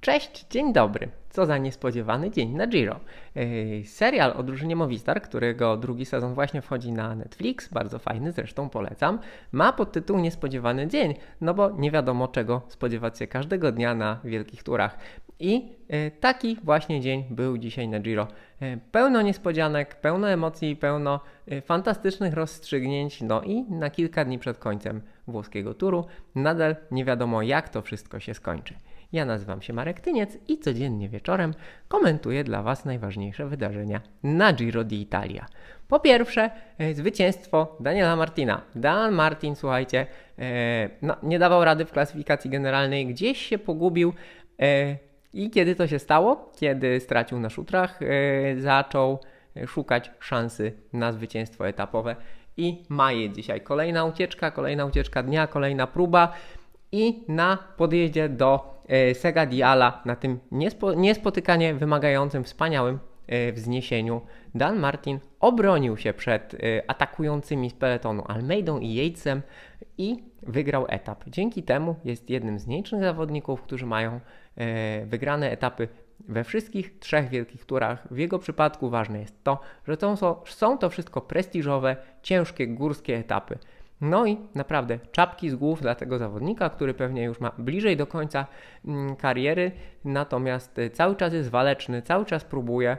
Cześć, dzień dobry. Co za niespodziewany dzień na Giro. Yy, serial o drużynie Movistar, którego drugi sezon właśnie wchodzi na Netflix, bardzo fajny, zresztą polecam, ma podtytuł Niespodziewany dzień, no bo nie wiadomo czego spodziewać się każdego dnia na wielkich turach. I yy, taki właśnie dzień był dzisiaj na Giro. Yy, pełno niespodzianek, pełno emocji, pełno fantastycznych rozstrzygnięć, no i na kilka dni przed końcem włoskiego turu nadal nie wiadomo jak to wszystko się skończy. Ja nazywam się Marek Tyniec i codziennie wieczorem komentuję dla Was najważniejsze wydarzenia na Giro d'Italia. Po pierwsze, e, zwycięstwo Daniela Martina. Dan Martin, słuchajcie, e, no, nie dawał rady w klasyfikacji generalnej, gdzieś się pogubił. E, I kiedy to się stało? Kiedy stracił na szutrach, zaczął szukać szansy na zwycięstwo etapowe. I ma je dzisiaj. Kolejna ucieczka, kolejna ucieczka dnia, kolejna próba. I na podjeździe do Sega Diala na tym niespo, niespotykanie wymagającym, wspaniałym e, wzniesieniu Dan Martin obronił się przed e, atakującymi z peletonu Almeidą i Yatesem i wygrał etap. Dzięki temu jest jednym z nielicznych zawodników, którzy mają wygrane etapy we wszystkich trzech wielkich turach. W jego przypadku ważne jest to, że są to wszystko prestiżowe, ciężkie, górskie etapy. No i naprawdę czapki z głów dla tego zawodnika, który pewnie już ma bliżej do końca mm, kariery, natomiast y, cały czas jest waleczny, cały czas próbuje,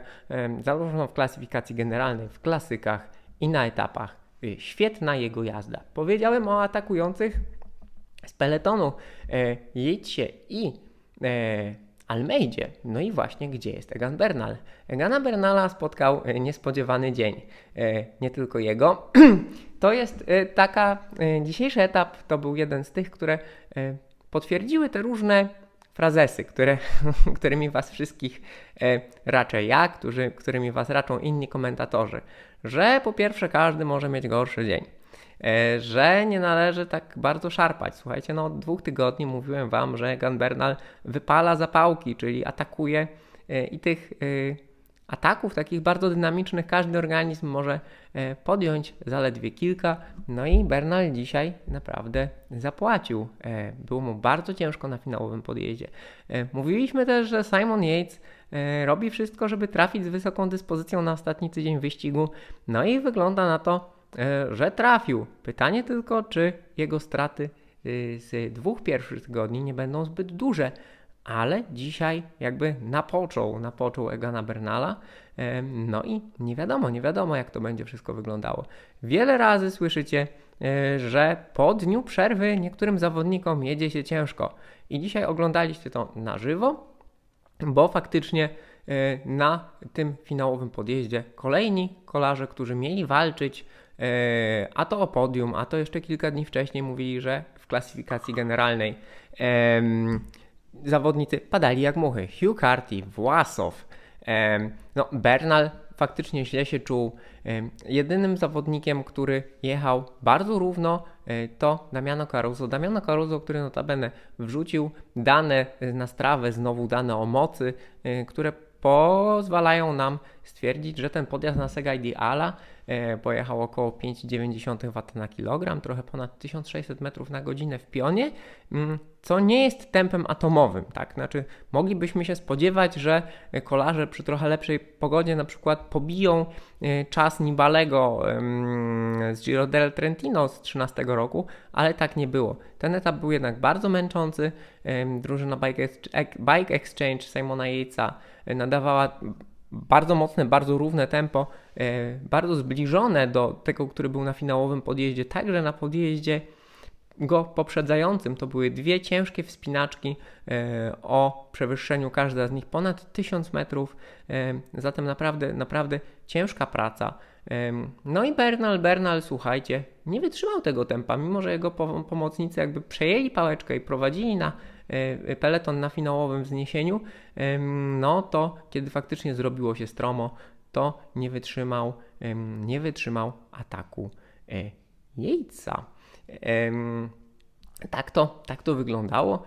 zarówno w klasyfikacji generalnej, w klasykach i na etapach. Y, świetna jego jazda. Powiedziałem o atakujących z peletonu e, Jedźcie i e, Almeidzie. No i właśnie, gdzie jest Egan Bernal? Egana Bernala spotkał e, niespodziewany dzień. E, nie tylko jego. To jest e, taka, dzisiejszy etap to był jeden z tych, które potwierdziły te różne frazesy, które, którymi was wszystkich raczę ja, którzy, którymi was raczą inni komentatorzy, że po pierwsze każdy może mieć gorszy dzień. E, że nie należy tak bardzo szarpać. Słuchajcie, no od dwóch tygodni mówiłem Wam, że Gan Bernal wypala zapałki, czyli atakuje e, i tych e, ataków takich bardzo dynamicznych każdy organizm może podjąć zaledwie kilka. No i Bernal dzisiaj naprawdę zapłacił. Było mu bardzo ciężko na finałowym podjeździe. Mówiliśmy też, że Simon Yates robi wszystko, żeby trafić z wysoką dyspozycją na ostatni tydzień wyścigu. No i wygląda na to, że trafił. Pytanie tylko, czy jego straty y, z dwóch pierwszych tygodni nie będą zbyt duże, ale dzisiaj jakby napoczął, napoczął Egana Bernala. E, no i nie wiadomo, nie wiadomo jak to będzie wszystko wyglądało. Wiele razy słyszycie, e, że po dniu przerwy niektórym zawodnikom jedzie się ciężko. I dzisiaj oglądaliście to na żywo, bo faktycznie na tym finałowym podjeździe kolejni kolarze, którzy mieli walczyć E, a to o podium, a to jeszcze kilka dni wcześniej mówili, że w klasyfikacji generalnej zawodnicy padali jak muchy. Hugh Carty, Własow, no Bernal faktycznie źle się czuł. Jedynym zawodnikiem, który jechał bardzo równo, e, to Damiano Caruso. Damiano Caruso, który notabene wrzucił dane na strawę, znowu dane o mocy, e, które pozwalają nam stwierdzić, że ten podjazd na Sega Ideala E, pojechał około 5,9 W na kilogram, trochę ponad 1600 metrów na godzinę w pionie, mm, co nie jest tempem atomowym, tak? Znaczy, moglibyśmy się spodziewać, że kolarze przy trochę lepszej pogodzie na przykład pobiją e, czas Nibalego z Giro del Trentino z 13 roku, ale tak nie było. Ten etap był jednak bardzo męczący. Drużyna Bike Exchange Simona e, nadawała bardzo mocne, bardzo równe tempo, e, bardzo zbliżone do tego, który był na finałowym podjeździe. Także na podjeździe go poprzedzającym to były dwie ciężkie wspinaczki e, o przewyższeniu każda z nich ponad 1000 metrów. E, zatem naprawdę, naprawdę ciężka praca. No i Bernal, Bernal, słuchajcie, nie wytrzymał tego tempa, mimo że jego pomocnicy jakby przejęli pałeczkę i prowadzili na peleton na finałowym wzniesieniu, no to kiedy faktycznie zrobiło się stromo, to nie wytrzymał, nie wytrzymał ataku e, Jejca. Tak to, tak to wyglądało.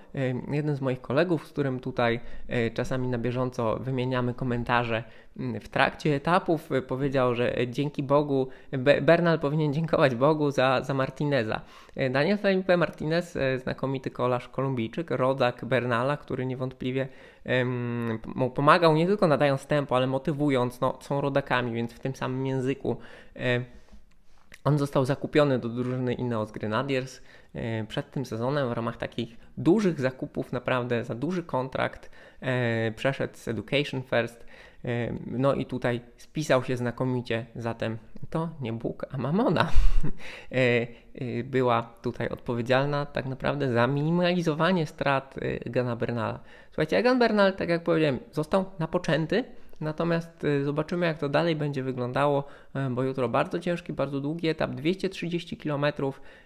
Jeden z moich kolegów, z którym tutaj e, czasami na bieżąco wymieniamy komentarze mm, w trakcie etapów, e, powiedział, że dzięki Bogu, Bernal powinien dziękować Bogu za, za Martineza. E, Daniel Felipe Martinez, znakomity kolarz kolumbijczyk, rodak Bernala, który niewątpliwie um, pomagał nie tylko nadając tempo, ale motywując, no, są rodakami, więc w tym samym języku. On został zakupiony do drużyny Ineos Grenadiers e, przed tym sezonem w ramach takich dużych zakupów, naprawdę za duży kontrakt. E, przeszedł z Education First. E, no i tutaj spisał się znakomicie, zatem to nie Bóg, a Mamona była tutaj odpowiedzialna tak naprawdę za minimalizowanie strat Gana Bernala. Słuchajcie, Egan Bernal, tak jak powiedziałem, został napoczęty, Natomiast y, zobaczymy, jak to dalej będzie wyglądało, y, bo jutro bardzo ciężki, bardzo długi etap 230 km,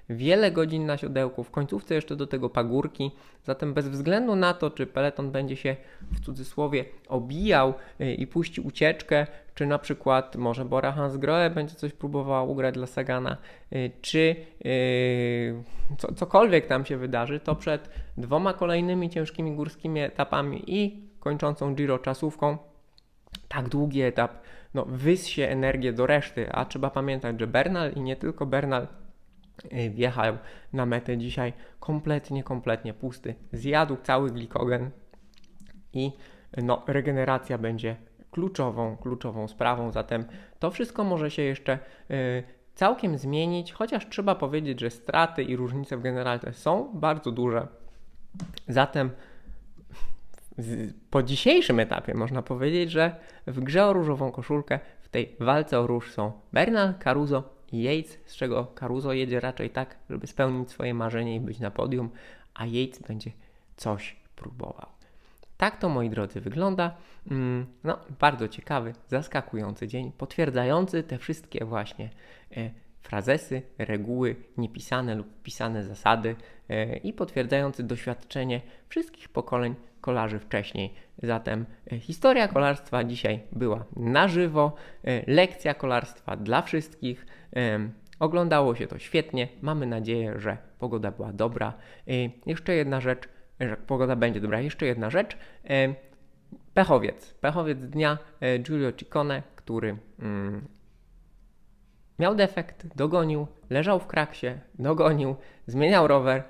wiele godzin na siodełku, w końcówce jeszcze do tego pagórki. Zatem bez względu na to, czy peleton będzie się w cudzysłowie obijał y, i puści ucieczkę, czy na przykład może Bora Hansgrohe będzie coś próbował ugrać dla Sagana, czy co, cokolwiek tam się wydarzy, to przed dwoma kolejnymi ciężkimi górskimi etapami i kończącą Giro czasówką tak długi etap no, wyssie energię do reszty, a trzeba pamiętać, że Bernal i nie tylko Bernal y, wjechał na metę dzisiaj kompletnie, kompletnie pusty. Zjadł cały glikogen i no, regeneracja będzie kluczową, kluczową sprawą, zatem to wszystko może się jeszcze y, całkiem zmienić, chociaż trzeba powiedzieć, że straty i różnice w generalce są bardzo duże. Zatem po dzisiejszym etapie można powiedzieć, że w grze o różową koszulkę, w tej walce o róż są Bernal, Caruso i Yates, z czego Caruso jedzie raczej tak, żeby spełnić swoje marzenie i być na podium, a Yates będzie coś próbował. Tak to, moi drodzy, wygląda. Mm, no, bardzo ciekawy, zaskakujący dzień, potwierdzający te wszystkie właśnie e, frazesy, reguły, niepisane lub pisane zasady e, i potwierdzający doświadczenie wszystkich pokoleń kolarzy wcześniej. Zatem e, historia kolarstwa dzisiaj była na żywo, e, lekcja kolarstwa dla wszystkich. Oglądało się to świetnie. Mamy nadzieję, że pogoda była dobra. Jeszcze jedna rzecz, że pogoda będzie dobra. Jeszcze jedna rzecz. Pechowiec. Pechowiec dnia Giulio Ciccone, który mm, miał defekt, dogonił, leżał w kraksie, dogonił, zmieniał rower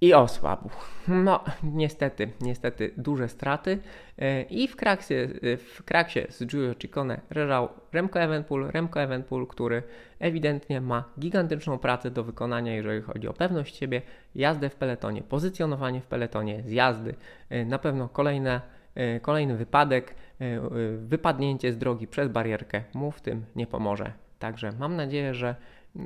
i osłabł. No, niestety, niestety duże straty. E, I w kraksie, e, w kraksie z Giulio Ciccone leżał Remco Evenpool, Remco Evenpool, który ewidentnie ma gigantyczną pracę do wykonania, jeżeli chodzi o pewność siebie, jazdę w peletonie, pozycjonowanie w peletonie, zjazdy, e, na pewno kolejne, kolejny wypadek, wypadnięcie z drogi przez barierkę mu w tym nie pomoże. Także mam nadzieję, że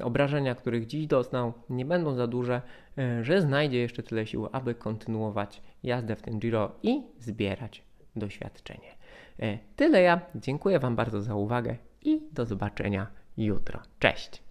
obrażenia, których dziś doznał, nie będą za duże, e, że znajdzie jeszcze tyle sił, aby kontynuować jazdę w tym Giro i zbierać doświadczenie. E, tyle ja. Dziękuję Wam bardzo za uwagę i do zobaczenia jutro. Cześć!